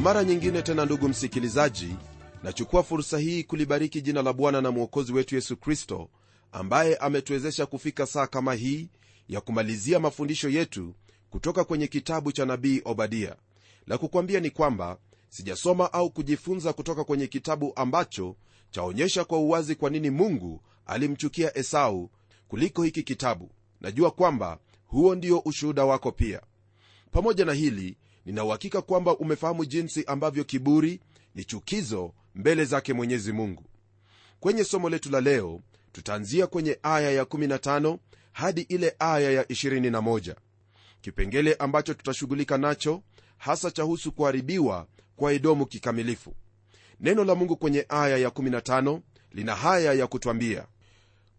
kwa mara nyingine tena ndugu msikilizaji nachukua fursa hii kulibariki jina la bwana na mwokozi wetu yesu kristo ambaye ametuwezesha kufika saa kama hii ya kumalizia mafundisho yetu kutoka kwenye kitabu cha nabii obadia. La kukwambia ni kwamba sijasoma au kujifunza kutoka kwenye kitabu ambacho chaonyesha kwa uwazi kwa nini mungu alimchukia esau kuliko hiki kitabu. Najua kwamba huo ndio ushuhuda wako pia. Pamoja na hili ninauhakika kwamba umefahamu jinsi ambavyo kiburi ni chukizo mbele zake mwenyezi mungu. Kwenye somo letu la leo tutaanzia kwenye aya ya15 hadi ile aya ya 21 kipengele ambacho tutashughulika nacho hasa chahusu kuharibiwa kwa edomu kikamilifu. Neno la mungu kwenye aya ya15 lina haya ya kutwambia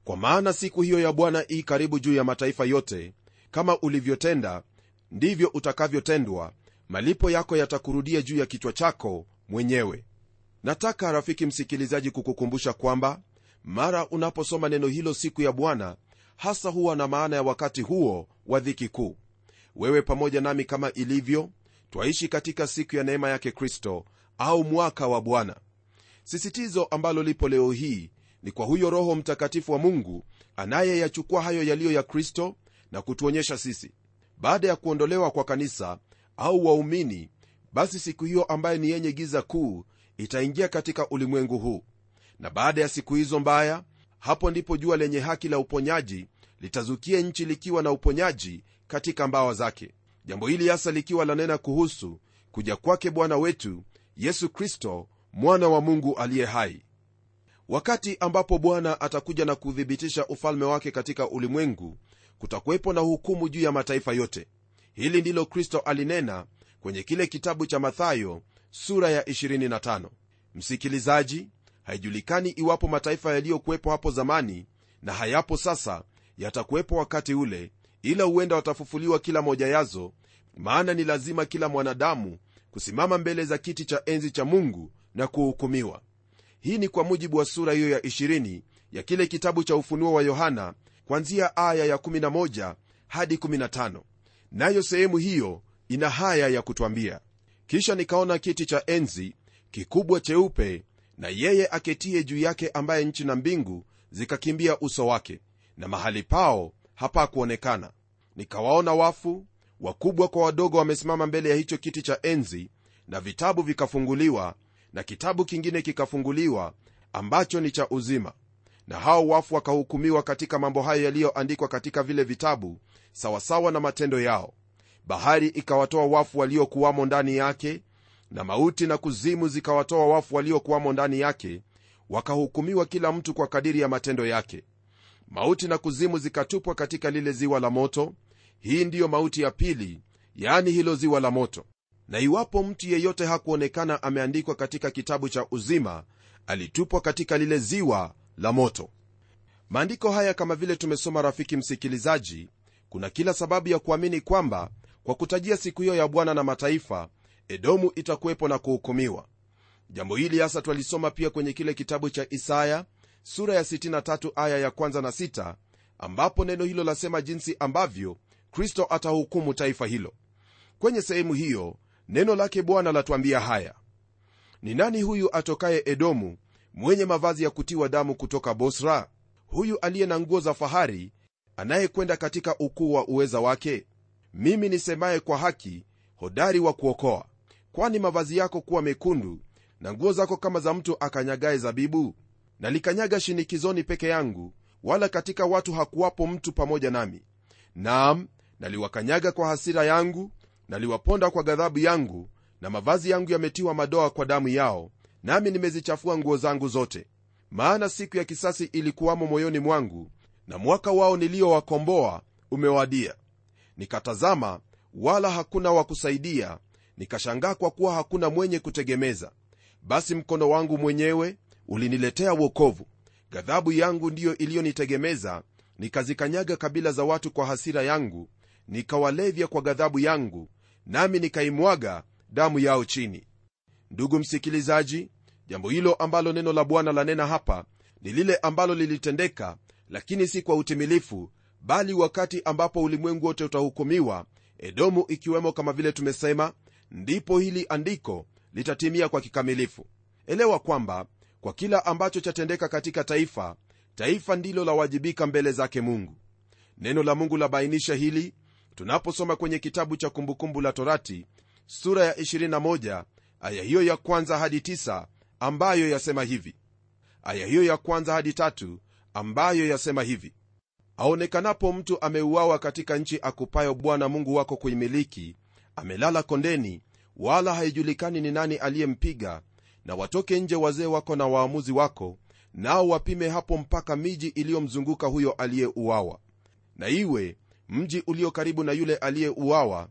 kwa maana siku hiyo ya bwana ii karibu juu ya mataifa yote kama ulivyotenda ndivyo utakavyotendwa malipo yako yatakurudia juu ya kichwa chako mwenyewe. Nataka rafiki msikilizaji kukukumbusha kwamba mara unaposoma neno hilo siku ya bwana hasa huwa na maana ya wakati huo wa dhiki kuu. Wewe pamoja nami kama ilivyo twaishi katika siku ya neema yake kristo au mwaka wa bwana. Sisitizo ambalo lipo leo hii ni kwa huyo roho mtakatifu wa mungu anayeyachukua hayo yaliyo ya kristo na kutuonyesha sisi. Baada ya kuondolewa kwa kanisa au waumini basi siku hiyo ambaye ni yenye giza kuu itaingia katika ulimwengu huu. Na baada ya siku hizo mbaya hapo ndipo jua lenye haki la uponyaji litazukia nchi likiwa na uponyaji katika mbawa zake. Jambo hili hasa likiwa lanena kuhusu kuja kwake bwana wetu yesu kristo mwana wa mungu aliye hai. Wakati ambapo bwana atakuja na kuthibitisha ufalme wake katika ulimwengu kutakuwepo na hukumu juu ya mataifa yote hili ndilo kristo alinena kwenye kile kitabu cha mathayo sura ya 25 msikilizaji haijulikani iwapo mataifa yaliyokuwepo hapo zamani na hayapo sasa yatakuwepo wakati ule ila huenda watafufuliwa kila moja yazo maana ni lazima kila mwanadamu kusimama mbele za kiti cha enzi cha mungu na kuhukumiwa. Hii ni kwa mujibu wa sura hiyo ya 20 ya kile kitabu cha ufunuo wa yohana kwanzia aya ya 11 hadi 15 nayo sehemu hiyo ina haya ya kutwambia. Kisha nikaona kiti cha enzi kikubwa cheupe na yeye aketie juu yake ambaye nchi na mbingu zikakimbia uso wake na mahali pao hapakuonekana. Nikawaona wafu wakubwa kwa wadogo wamesimama mbele ya hicho kiti cha enzi na vitabu vikafunguliwa na kitabu kingine kikafunguliwa ambacho ni cha uzima na hao wafu wakahukumiwa katika mambo hayo yaliyoandikwa katika vile vitabu sawasawa na matendo yao. Bahari ikawatoa wafu waliokuwamo ndani yake na mauti na kuzimu zikawatoa wafu waliokuwamo ndani yake wakahukumiwa kila mtu kwa kadiri ya matendo yake. Mauti na kuzimu zikatupwa katika lile ziwa la moto. Hii ndiyo mauti ya pili yaani hilo ziwa la moto. Na iwapo mtu yeyote hakuonekana ameandikwa katika kitabu cha uzima alitupwa katika lile ziwa la moto. Maandiko haya kama vile tumesoma rafiki msikilizaji kuna kila sababu ya kuamini kwamba kwa kutajia siku hiyo ya bwana na mataifa edomu itakuwepo na kuhukumiwa. Jambo hili hasa twalisoma pia kwenye kile kitabu cha isaya sura ya 63 aya ya kwanza na 6 ambapo neno hilo lasema jinsi ambavyo kristo atahukumu taifa hilo. Kwenye sehemu hiyo neno lake bwana latwambia haya. Ni nani huyu atokaye edomu mwenye mavazi ya kutiwa damu kutoka bosra? Huyu aliye na nguo za fahari anayekwenda katika ukuu wa uweza wake? Mimi nisemaye kwa haki hodari wa kuokoa. Kwani mavazi yako kuwa mekundu na nguo zako kama za mtu akanyagaye zabibu? Nalikanyaga shinikizoni peke yangu wala katika watu hakuwapo mtu pamoja nami. Naam naliwakanyaga kwa hasira yangu naliwaponda kwa ghadhabu yangu na mavazi yangu yametiwa madoa kwa damu yao nami nimezichafua nguo zangu zote. Maana siku ya kisasi ilikuwamo moyoni mwangu na mwaka wao niliowakomboa umewadia. Nikatazama wala hakuna wa kusaidia. Nikashangaa kwa kuwa hakuna mwenye kutegemeza. Basi mkono wangu mwenyewe uliniletea wokovu. Ghadhabu yangu ndiyo iliyonitegemeza. Nikazikanyaga kabila za watu kwa hasira yangu. Nikawalevya kwa ghadhabu yangu nami nikaimwaga damu yao chini ndugu msikilizaji jambo hilo ambalo neno la bwana lanena hapa ni lile ambalo lilitendeka lakini si kwa utimilifu bali wakati ambapo ulimwengu wote utahukumiwa edomu ikiwemo kama vile tumesema ndipo hili andiko litatimia kwa kikamilifu. Elewa kwamba kwa kila ambacho chatendeka katika taifa taifa ndilo lawajibika mbele zake mungu. Neno la mungu labainisha hili tunaposoma kwenye kitabu cha kumbukumbu la torati sura ya 21 aya hiyo ya kwanza hadi tisa ambayo yasema hivi. Aya hiyo ya kwanza hadi tatu ambayo yasema hivi. Aonekanapo mtu ameuawa katika nchi akupayo bwana mungu wako kuimiliki amelala kondeni wala haijulikani ni nani aliyempiga na watoke nje wazee wako na waamuzi wako nao wapime hapo mpaka miji iliyomzunguka huyo aliyeuawa. Na iwe mji ulio karibu na yule aliyeuawa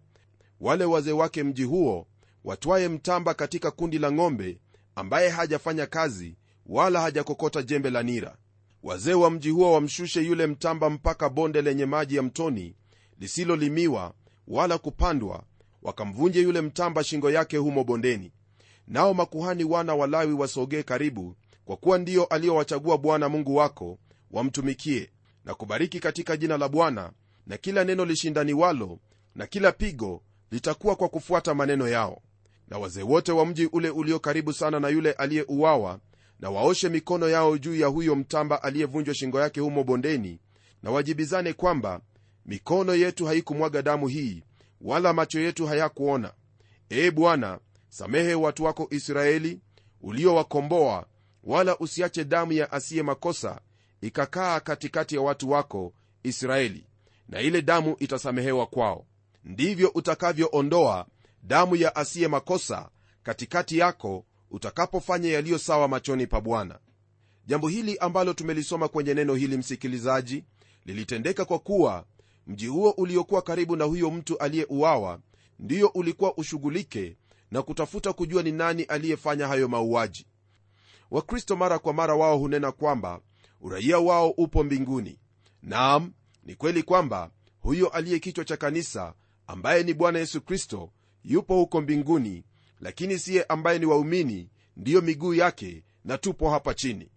wale wazee wake mji huo watwaye mtamba katika kundi la ng'ombe ambaye hajafanya kazi wala hajakokota jembe la nira. Wazee wa mji huo wamshushe yule mtamba mpaka bonde lenye maji ya mtoni lisilolimiwa wala kupandwa wakamvunje yule mtamba shingo yake humo bondeni. Nao makuhani wana walawi wasogee karibu kwa kuwa ndio aliyowachagua bwana mungu wako wamtumikie na kubariki katika jina la bwana na kila neno lishindaniwalo na kila pigo litakuwa kwa kufuata maneno yao na wazee wote wa mji ule ulio karibu sana na yule aliyeuawa na waoshe mikono yao juu ya huyo mtamba aliyevunjwa shingo yake humo bondeni na wajibizane kwamba mikono yetu haikumwaga damu hii wala macho yetu hayakuona. Ee bwana samehe watu wako israeli uliowakomboa wala usiache damu ya asiye makosa ikakaa katikati ya watu wako israeli na ile damu itasamehewa kwao. Ndivyo utakavyoondoa damu ya asiye makosa katikati yako utakapofanya yaliyo sawa machoni pa bwana. Jambo hili ambalo tumelisoma kwenye neno hili msikilizaji lilitendeka kwa kuwa mji huo uliokuwa karibu na huyo mtu aliyeuawa ndiyo ulikuwa ushughulike na kutafuta kujua ni nani aliyefanya hayo mauaji. Wakristo mara kwa mara wao hunena kwamba uraia wao upo mbinguni. Naam ni kweli kwamba huyo aliye kichwa cha kanisa ambaye ni bwana yesu kristo yupo huko mbinguni lakini siye ambaye ni waumini ndiyo miguu yake na tupo hapa chini.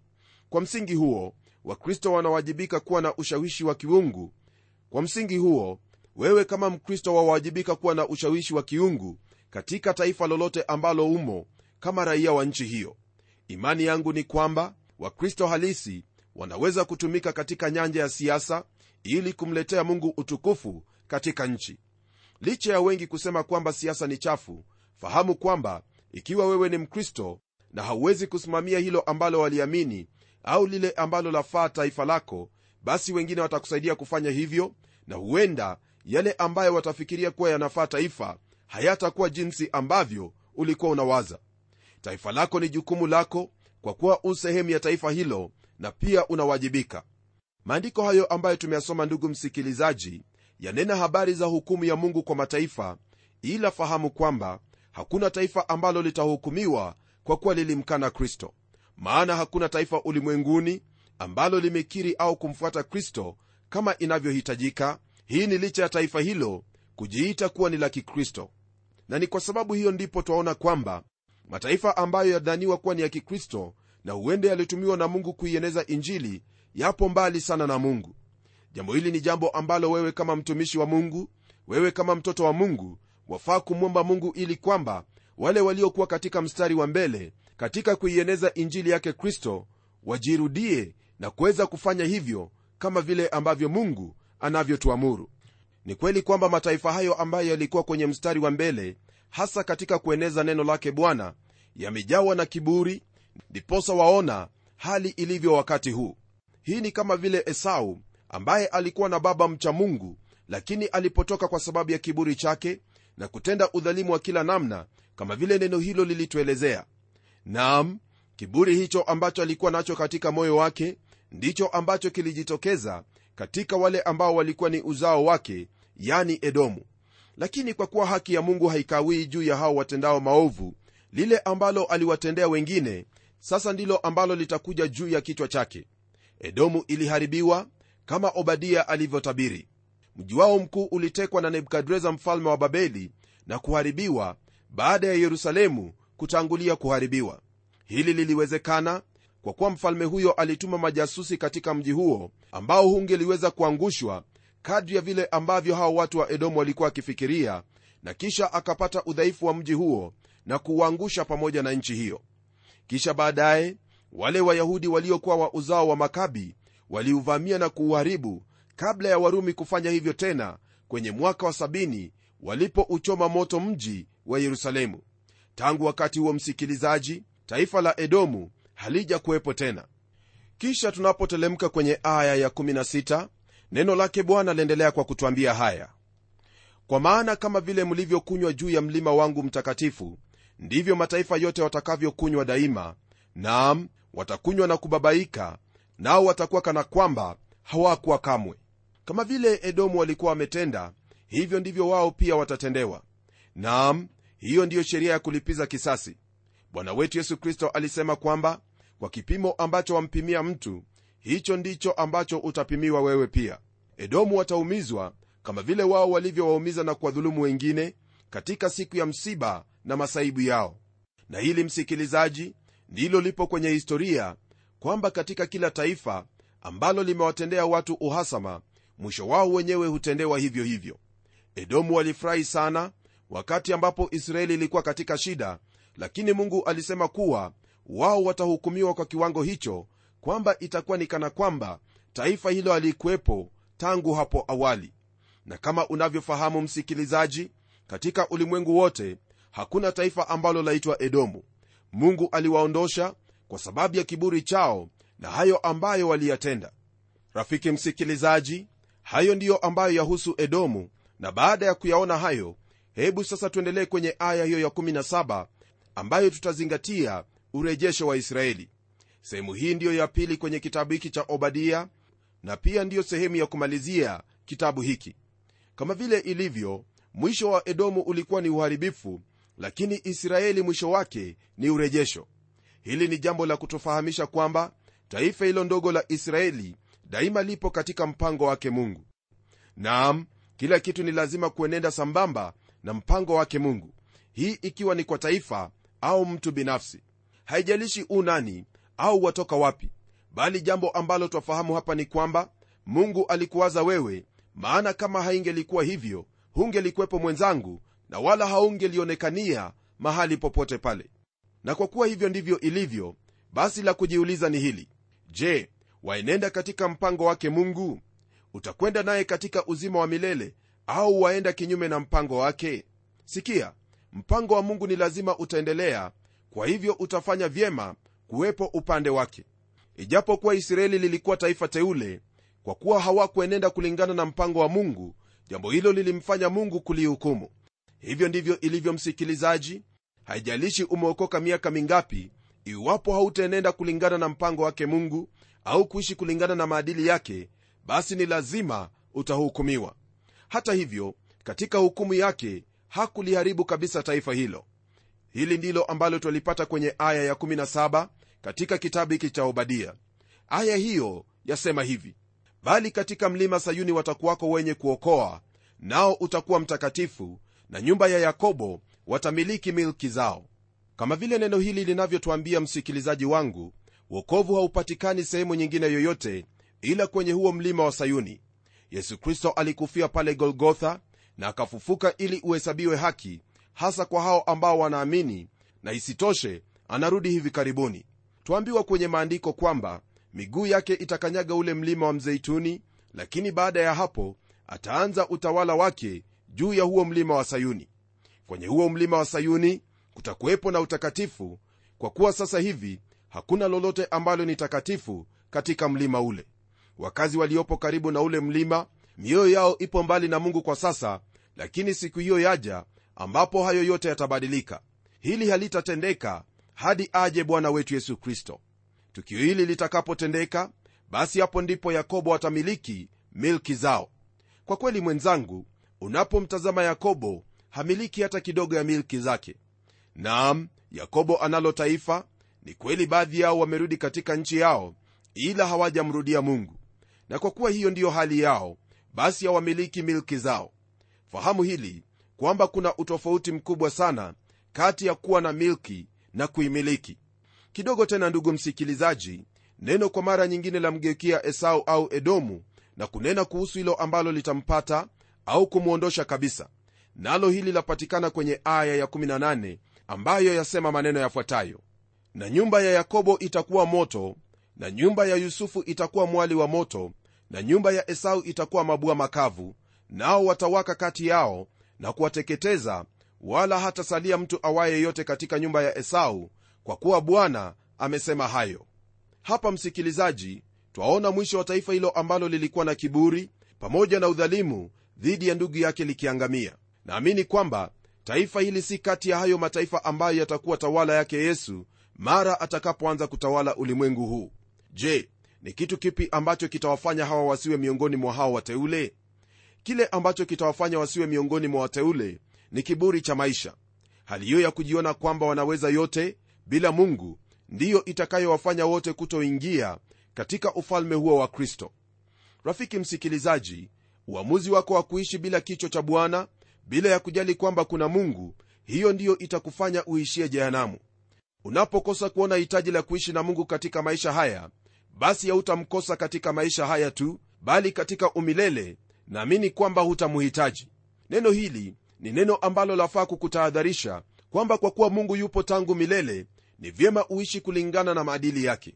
Kwa msingi huo wakristo wanawajibika kuwa na ushawishi wa kiungu. Kwa msingi huo wewe kama mkristo wawajibika kuwa na ushawishi wa kiungu katika taifa lolote ambalo umo kama raia wa nchi hiyo. Imani yangu ni kwamba wakristo halisi wanaweza kutumika katika nyanja ya siasa ili kumletea mungu utukufu katika nchi licha ya wengi kusema kwamba siasa ni chafu fahamu kwamba ikiwa wewe ni mkristo na hauwezi kusimamia hilo ambalo waliamini au lile ambalo lafaa taifa lako basi wengine watakusaidia kufanya hivyo na huenda yale ambayo watafikiria kuwa yanafaa taifa hayatakuwa jinsi ambavyo ulikuwa unawaza. Taifa lako ni jukumu lako kwa kuwa u sehemu ya taifa hilo na pia unawajibika. Maandiko hayo ambayo tumeyasoma ndugu msikilizaji yanena habari za hukumu ya mungu kwa mataifa ila fahamu kwamba hakuna taifa ambalo litahukumiwa kwa kuwa lilimkana kristo. Maana hakuna taifa ulimwenguni ambalo limekiri au kumfuata kristo kama inavyohitajika. Hii ni licha ya taifa hilo kujiita kuwa ni la kikristo. Na ni kwa sababu hiyo ndipo twaona kwamba mataifa ambayo yadhaniwa kuwa ni ya kikristo na huende yalitumiwa na mungu kuieneza injili yapo mbali sana na mungu jambo hili ni jambo ambalo wewe kama mtumishi wa mungu wewe kama mtoto wa mungu wafaa kumwomba mungu ili kwamba wale waliokuwa katika mstari wa mbele katika kuieneza injili yake kristo wajirudie na kuweza kufanya hivyo kama vile ambavyo mungu anavyotuamuru. Ni kweli kwamba mataifa hayo ambayo yalikuwa kwenye mstari wa mbele hasa katika kueneza neno lake bwana yamejawa na kiburi ndiposa waona hali ilivyo wakati huu. Hii ni kama vile esau ambaye alikuwa na baba mcha mungu lakini alipotoka kwa sababu ya kiburi chake na kutenda udhalimu wa kila namna kama vile neno hilo lilituelezea. Nam kiburi hicho ambacho alikuwa nacho katika moyo wake ndicho ambacho kilijitokeza katika wale ambao walikuwa ni uzao wake yani edomu. Lakini kwa kuwa haki ya mungu haikawii juu ya hao watendao maovu lile ambalo aliwatendea wengine sasa ndilo ambalo litakuja juu ya kichwa chake. Edomu iliharibiwa kama obadia alivyotabiri. Mji wao mkuu ulitekwa na nebukadreza mfalme wa babeli na kuharibiwa baada ya yerusalemu kutangulia kuharibiwa. Hili liliwezekana kwa kuwa mfalme huyo alituma majasusi katika mji huo ambao hungeliweza kuangushwa kadri ya vile ambavyo hao watu wa edomu walikuwa wakifikiria na kisha akapata udhaifu wa mji huo na kuuangusha pamoja na nchi hiyo. Kisha baadaye wale wayahudi waliokuwa wa uzao wa makabi waliuvamia na kuuharibu kabla ya warumi kufanya hivyo tena kwenye mwaka wa sabini walipouchoma moto mji wa yerusalemu. Tangu wakati huo msikilizaji taifa la edomu halija kuwepo tena. Kisha tunapotelemka kwenye aya ya16 neno lake bwana liendelea kwa kutwambia haya. Kwa maana kama vile mlivyokunywa juu ya mlima wangu mtakatifu ndivyo mataifa yote watakavyokunywa daima naam watakunywa na kubabaika nao watakuwa kana kwamba hawakuwa kamwe. Kama vile edomu walikuwa wametenda hivyo ndivyo wao pia watatendewa. Naam hiyo ndiyo sheria ya kulipiza kisasi. Bwana wetu yesu kristo alisema kwamba kwa kipimo ambacho wampimia mtu hicho ndicho ambacho utapimiwa wewe pia. Edomu wataumizwa kama vile wao walivyowaumiza na kuwadhulumu wengine katika siku ya msiba na masaibu yao. Na hili msikilizaji ndilo lipo kwenye historia kwamba katika kila taifa ambalo limewatendea watu uhasama mwisho wao wenyewe hutendewa hivyo hivyo. Edomu walifurahi sana wakati ambapo israeli ilikuwa katika shida lakini mungu alisema kuwa wao watahukumiwa kwa kiwango hicho kwamba itakuwa ni kana kwamba taifa hilo alikuwepo tangu hapo awali. Na kama unavyofahamu msikilizaji katika ulimwengu wote hakuna taifa ambalo laitwa edomu. Mungu aliwaondosha kwa sababu ya kiburi chao na hayo ambayo waliyatenda. Rafiki msikilizaji hayo ndiyo ambayo yahusu edomu na baada ya kuyaona hayo hebu sasa tuendelee kwenye aya hiyo ya17 ambayo tutazingatia urejesho wa israeli. Sehemu hii ndiyo ya pili kwenye kitabu hiki cha obadia na pia ndiyo sehemu ya kumalizia kitabu hiki. Kama vile ilivyo mwisho wa edomu ulikuwa ni uharibifu lakini israeli mwisho wake ni urejesho hili ni jambo la kutofahamisha kwamba taifa hilo ndogo la israeli daima lipo katika mpango wake mungu. Naam kila kitu ni lazima kuenenda sambamba na mpango wake mungu hii ikiwa ni kwa taifa au mtu binafsi. Haijalishi u nani au watoka wapi bali jambo ambalo twafahamu hapa ni kwamba mungu alikuwaza wewe maana kama haingelikuwa hivyo hungelikuwepo mwenzangu na wala haungelionekania mahali popote pale na kwa kuwa hivyo ndivyo ilivyo basi la kujiuliza ni hili. Je waenenda katika mpango wake mungu? Utakwenda naye katika uzima wa milele au waenda kinyume na mpango wake? Sikia mpango wa mungu ni lazima utaendelea kwa hivyo utafanya vyema kuwepo upande wake. Ijapokuwa israeli lilikuwa taifa teule kwa kuwa hawakuenenda kulingana na mpango wa mungu jambo hilo lilimfanya mungu kulihukumu. Hivyo ndivyo ilivyo msikilizaji haijalishi umeokoka miaka mingapi iwapo hautaenenda kulingana na mpango wake mungu au kuishi kulingana na maadili yake basi ni lazima utahukumiwa. Hata hivyo katika hukumu yake hakuliharibu kabisa taifa hilo. Hili ndilo ambalo twalipata kwenye aya ya17 katika kitabu hiki cha obadia. Aya hiyo yasema hivi bali katika mlima sayuni watakuwako wenye kuokoa nao utakuwa mtakatifu na nyumba ya yakobo watamiliki milki zao. Kama vile neno hili linavyotwambia msikilizaji wangu wokovu haupatikani sehemu nyingine yoyote ila kwenye huo mlima wa sayuni. Yesu kristo alikufia pale golgotha na akafufuka ili uhesabiwe haki hasa kwa hao ambao wanaamini na isitoshe anarudi hivi karibuni. Twambiwa kwenye maandiko kwamba miguu yake itakanyaga ule mlima wa mzeituni lakini baada ya hapo ataanza utawala wake juu ya huo mlima wa sayuni kwenye huo mlima wa sayuni kutakuwepo na utakatifu kwa kuwa sasa hivi hakuna lolote ambalo ni takatifu katika mlima ule. Wakazi waliopo karibu na ule mlima mioyo yao ipo mbali na mungu kwa sasa lakini siku hiyo yaja ambapo hayo yote yatabadilika. Hili halitatendeka hadi aje bwana wetu yesu kristo. Tukio hili litakapotendeka basi hapo ndipo yakobo atamiliki milki zao. Kwa kweli mwenzangu unapomtazama yakobo hamiliki hata kidogo ya milki zake. Naam yakobo analo taifa ni kweli baadhi yao wamerudi katika nchi yao ila hawajamrudia mungu. Na kwa kuwa hiyo ndiyo hali yao basi hawamiliki milki zao. Fahamu hili kwamba kuna utofauti mkubwa sana kati ya kuwa na milki na kuimiliki. Kidogo tena ndugu msikilizaji neno kwa mara nyingine lamgeukia esau au edomu na kunena kuhusu hilo ambalo litampata au kumwondosha kabisa nalo hili lapatikana kwenye aya ya18 ambayo yasema maneno yafuatayo. Na nyumba ya yakobo itakuwa moto na nyumba ya yusufu itakuwa mwali wa moto na nyumba ya esau itakuwa mabua makavu nao watawaka kati yao na kuwateketeza wala hatasalia mtu awaye yote katika nyumba ya esau kwa kuwa bwana amesema hayo. Hapa msikilizaji twaona mwisho wa taifa hilo ambalo lilikuwa na kiburi pamoja na udhalimu dhidi ya ndugu yake likiangamia naamini kwamba taifa hili si kati ya hayo mataifa ambayo yatakuwa tawala yake yesu mara atakapoanza kutawala ulimwengu huu. Je ni kitu kipi ambacho kitawafanya hawa wasiwe miongoni mwa hawa wateule? Kile ambacho kitawafanya wasiwe miongoni mwa wateule ni kiburi cha maisha. Hali hiyo ya kujiona kwamba wanaweza yote bila mungu ndiyo itakayowafanya wote kutoingia katika ufalme huo wa kristo. Rafiki msikilizaji uamuzi wako wa kuishi bila kichwa cha bwana bila ya kujali kwamba kuna mungu hiyo ndiyo itakufanya uishie jehanamu. Unapokosa kuona hitaji la kuishi na mungu katika maisha haya basi hautamkosa katika maisha haya tu bali katika umilele naamini kwamba hutamuhitaji neno hili ni neno ambalo lafaa kukutahadharisha kwamba kwa kuwa mungu yupo tangu milele ni vyema uishi kulingana na maadili yake.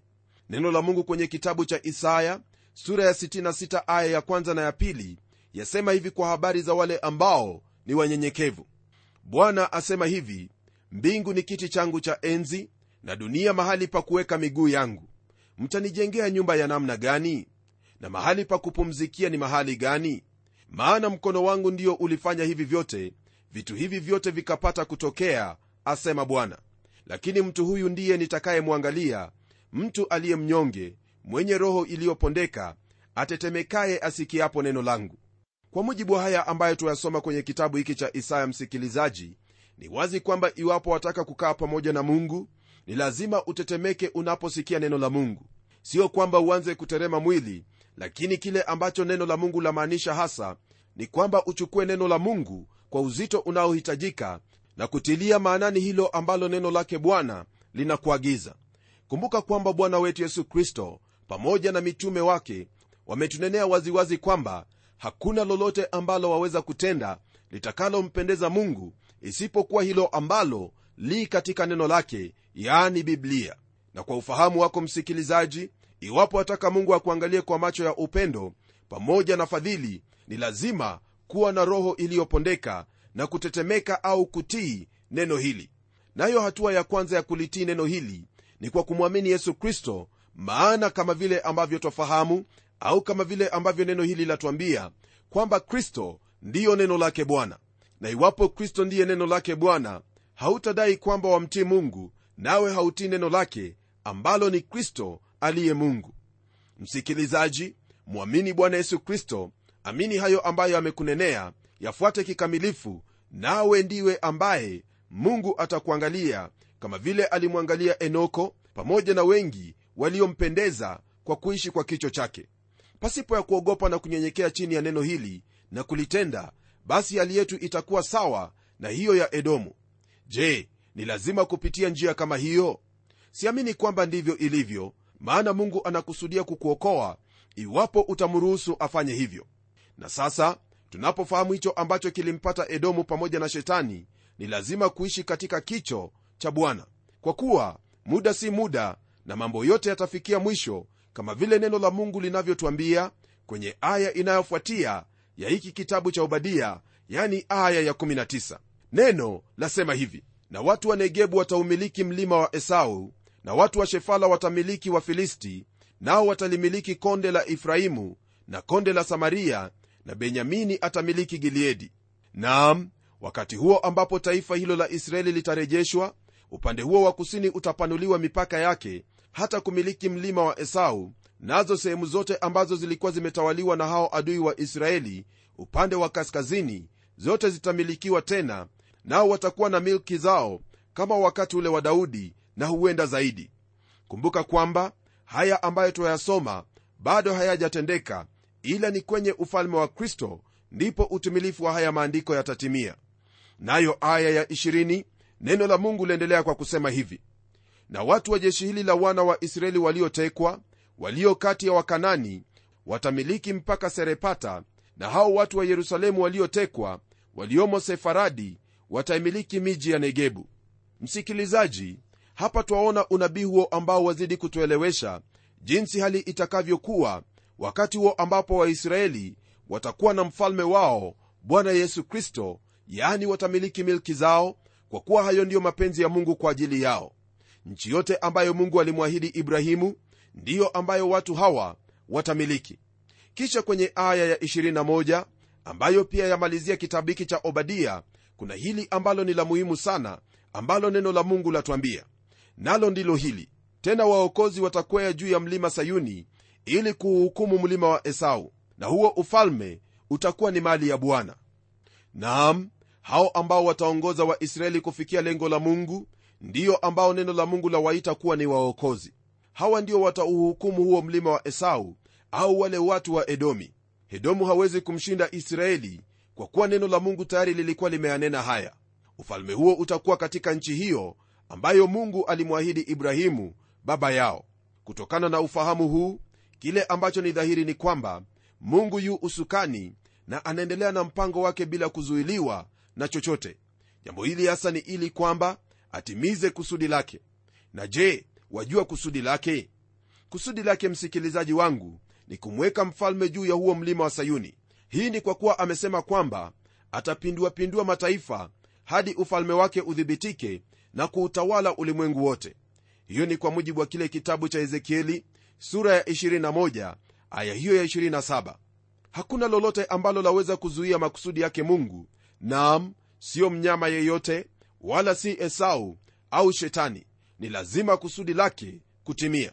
Neno la mungu kwenye kitabu cha isaya sura ya 66 aya ya kwanza na ya pili yasema hivi kwa habari za wale ambao ni wanyenyekevu. Bwana asema hivi mbingu ni kiti changu cha enzi na dunia mahali pa kuweka miguu yangu. Mtanijengea nyumba ya namna gani? Na mahali pa kupumzikia ni mahali gani? Maana mkono wangu ndio ulifanya hivi vyote vitu hivi vyote vikapata kutokea asema bwana. Lakini mtu huyu ndiye nitakayemwangalia mtu aliye mnyonge mwenye roho iliyopondeka atetemekaye asikiapo neno langu kwa mujibu wa haya ambayo tuyasoma kwenye kitabu hiki cha isaya msikilizaji ni wazi kwamba iwapo wataka kukaa pamoja na mungu ni lazima utetemeke unaposikia neno la mungu. Sio kwamba uanze kuterema mwili lakini kile ambacho neno la mungu lamaanisha hasa ni kwamba uchukue neno la mungu kwa uzito unaohitajika na kutilia maanani hilo ambalo neno lake bwana linakuagiza. Kumbuka kwamba bwana wetu yesu kristo pamoja na mitume wake wametunenea waziwazi kwamba hakuna lolote ambalo waweza kutenda litakalompendeza mungu isipokuwa hilo ambalo li katika neno lake yaani biblia. Na kwa ufahamu wako msikilizaji iwapo wataka mungu akuangalie kwa macho ya upendo pamoja na fadhili ni lazima kuwa na roho iliyopondeka na kutetemeka au kutii neno hili. Nayo hatua ya kwanza ya kulitii neno hili ni kwa kumwamini yesu kristo maana kama vile ambavyo twafahamu au kama vile ambavyo neno hili latuambia kwamba kristo ndiyo neno lake bwana. Na iwapo kristo ndiye neno lake bwana hautadai kwamba wamtii mungu nawe hautii neno lake ambalo ni kristo aliye mungu. Msikilizaji mwamini bwana yesu kristo amini hayo ambayo amekunenea yafuate kikamilifu nawe ndiwe ambaye mungu atakuangalia kama vile alimwangalia enoko pamoja na wengi waliompendeza kwa kuishi kwa kicho chake pasipo ya kuogopa na kunyenyekea chini ya neno hili na kulitenda basi hali yetu itakuwa sawa na hiyo ya edomu. Je ni lazima kupitia njia kama hiyo? Siamini kwamba ndivyo ilivyo maana mungu anakusudia kukuokoa iwapo utamruhusu afanye hivyo. Na sasa tunapofahamu hicho ambacho kilimpata edomu pamoja na shetani ni lazima kuishi katika kicho cha bwana. Kwa kuwa muda si muda na mambo yote yatafikia mwisho kama vile neno la mungu linavyotwambia kwenye aya inayofuatia ya hiki kitabu cha obadia yani aya ya19 neno lasema hivi na watu wa negebu wataumiliki mlima wa esau na watu wa shefala watamiliki wa filisti nao watalimiliki konde la efraimu na konde la samaria na benyamini atamiliki gileadi. Naam wakati huo ambapo taifa hilo la israeli litarejeshwa upande huo wa kusini utapanuliwa mipaka yake hata kumiliki mlima wa esau nazo sehemu zote ambazo zilikuwa zimetawaliwa na hao adui wa israeli upande wa kaskazini zote zitamilikiwa tena nao watakuwa na milki zao kama wakati ule wa daudi na huenda zaidi. Kumbuka kwamba haya ambayo twayasoma bado hayajatendeka ila ni kwenye ufalme wa kristo ndipo utimilifu wa haya maandiko yatatimia. Nayo aya ya 20 neno la mungu liendelea kwa kusema hivi na watu wa jeshi hili la wana wa israeli waliotekwa walio kati ya wakanani watamiliki mpaka serepata na hao watu wa yerusalemu waliotekwa waliomo sefaradi wataimiliki miji ya negebu. Msikilizaji hapa twaona unabii huo ambao wazidi kutuelewesha jinsi hali itakavyokuwa wakati huo ambapo waisraeli watakuwa na mfalme wao bwana yesu kristo yaani watamiliki milki zao kwa kuwa hayo ndiyo mapenzi ya mungu kwa ajili yao nchi yote ambayo mungu alimwahidi ibrahimu ndiyo ambayo watu hawa watamiliki. Kisha kwenye aya ya 21 ambayo pia yamalizia kitabu hiki cha obadia kuna hili ambalo ni la muhimu sana ambalo neno la mungu latwambia. Nalo ndilo hili tena waokozi watakwea juu ya mlima sayuni ili kuuhukumu mlima wa esau na huo ufalme utakuwa ni mali ya bwana. Naam hao ambao wataongoza waisraeli kufikia lengo la mungu ndiyo ambao neno la mungu lawaita kuwa ni waokozi. Hawa ndio watauhukumu huo mlima wa esau au wale watu wa edomi. Edomu hawezi kumshinda israeli kwa kuwa neno la mungu tayari lilikuwa limeyanena haya. Ufalme huo utakuwa katika nchi hiyo ambayo mungu alimwahidi ibrahimu baba yao. Kutokana na ufahamu huu kile ambacho ni dhahiri ni kwamba mungu yu usukani na anaendelea na mpango wake bila kuzuiliwa na chochote. Jambo hili hasa ni ili kwamba atimize kusudi lake. Na je wajua kusudi lake? Kusudi lake msikilizaji wangu ni kumweka mfalme juu ya huo mlima wa sayuni. Hii ni kwa kuwa amesema kwamba atapinduapindua mataifa hadi ufalme wake udhibitike na kuutawala ulimwengu wote. Hiyo ni kwa mujibu wa kile kitabu cha ezekieli sura ya 21 aya hiyo ya 27 hakuna lolote ambalo laweza kuzuia makusudi yake mungu. Nam siyo mnyama yeyote wala si esau au shetani ni lazima kusudi lake kutimia.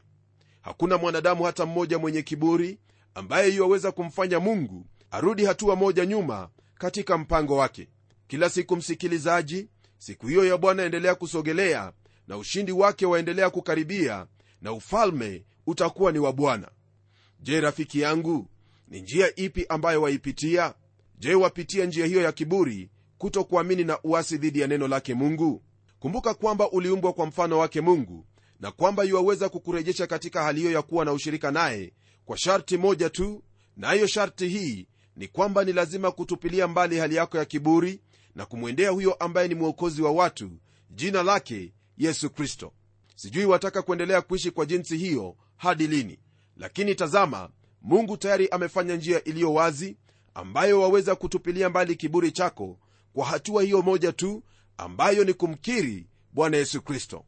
Hakuna mwanadamu hata mmoja mwenye kiburi ambaye yuwaweza kumfanya mungu arudi hatua moja nyuma katika mpango wake. Kila siku msikilizaji siku hiyo ya bwana endelea kusogelea na ushindi wake waendelea kukaribia na ufalme utakuwa ni wa bwana. Je rafiki yangu ni njia ipi ambayo waipitia? Je wapitia njia hiyo ya kiburi kutokuamini na uasi dhidi ya neno lake mungu? Kumbuka kwamba uliumbwa kwa mfano wake mungu na kwamba yuwaweza kukurejesha katika hali hiyo ya kuwa na ushirika naye kwa sharti moja tu nayo na sharti hii ni kwamba ni lazima kutupilia mbali hali yako ya kiburi na kumwendea huyo ambaye ni mwokozi wa watu jina lake yesu kristo. Sijui wataka kuendelea kuishi kwa jinsi hiyo hadi lini lakini tazama mungu tayari amefanya njia iliyo wazi ambayo waweza kutupilia mbali kiburi chako kwa hatua hiyo moja tu ambayo ni kumkiri bwana yesu kristo.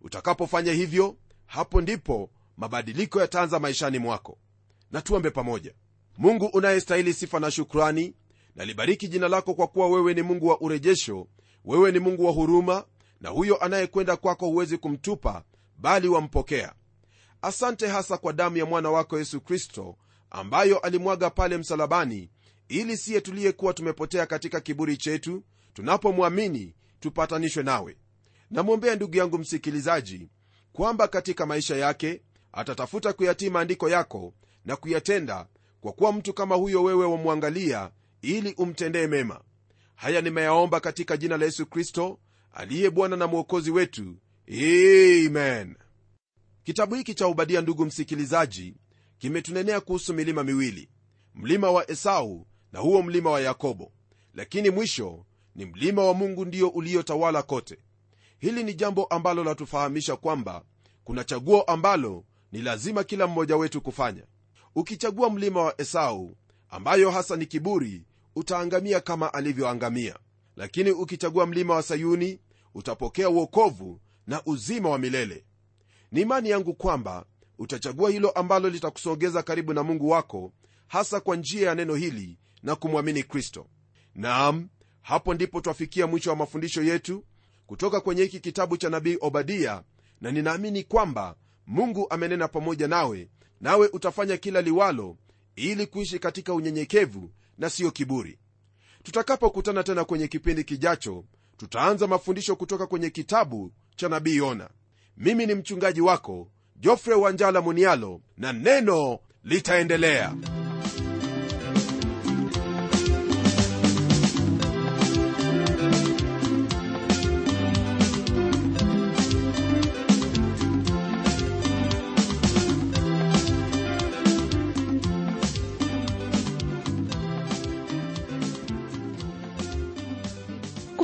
Utakapofanya hivyo hapo ndipo mabadiliko yataanza maishani mwako. Na tuombe pamoja. Mungu unayestahili sifa na shukrani nalibariki jina lako kwa kuwa wewe ni mungu wa urejesho wewe ni mungu wa huruma na huyo anayekwenda kwako huwezi kumtupa bali wampokea. Asante hasa kwa damu ya mwana wako yesu kristo ambayo alimwaga pale msalabani ili siye tuliyekuwa tumepotea katika kiburi chetu tunapomwamini tupatanishwe nawe. Namwombea ndugu yangu msikilizaji kwamba katika maisha yake atatafuta kuyatii maandiko yako na kuyatenda kwa kuwa mtu kama huyo wewe wamwangalia ili umtendee mema. Haya nimeyaomba katika jina la yesu kristo aliye bwana na mwokozi wetu. Amen. Kitabu hiki cha ubadia ndugu msikilizaji kimetunenea kuhusu milima miwili. Mlima wa esau na huo mlima wa yakobo. Lakini mwisho ni mlima wa mungu ndio uliotawala kote. Hili ni jambo ambalo latufahamisha kwamba kuna chaguo ambalo ni lazima kila mmoja wetu kufanya. Ukichagua mlima wa esau ambayo hasa ni kiburi utaangamia kama alivyoangamia. Lakini ukichagua mlima wa sayuni utapokea uokovu na uzima wa milele. Ni imani yangu kwamba utachagua hilo ambalo litakusogeza karibu na mungu wako hasa kwa njia ya neno hili na kumwamini kristo. Naam hapo ndipo twafikia mwisho wa mafundisho yetu kutoka kwenye hiki kitabu cha nabii obadia na ninaamini kwamba mungu amenena pamoja nawe nawe utafanya kila liwalo ili kuishi katika unyenyekevu na siyo kiburi. Tutakapokutana tena kwenye kipindi kijacho tutaanza mafundisho kutoka kwenye kitabu cha nabii yona. Mimi ni mchungaji wako jofre wanjala munialo na neno litaendelea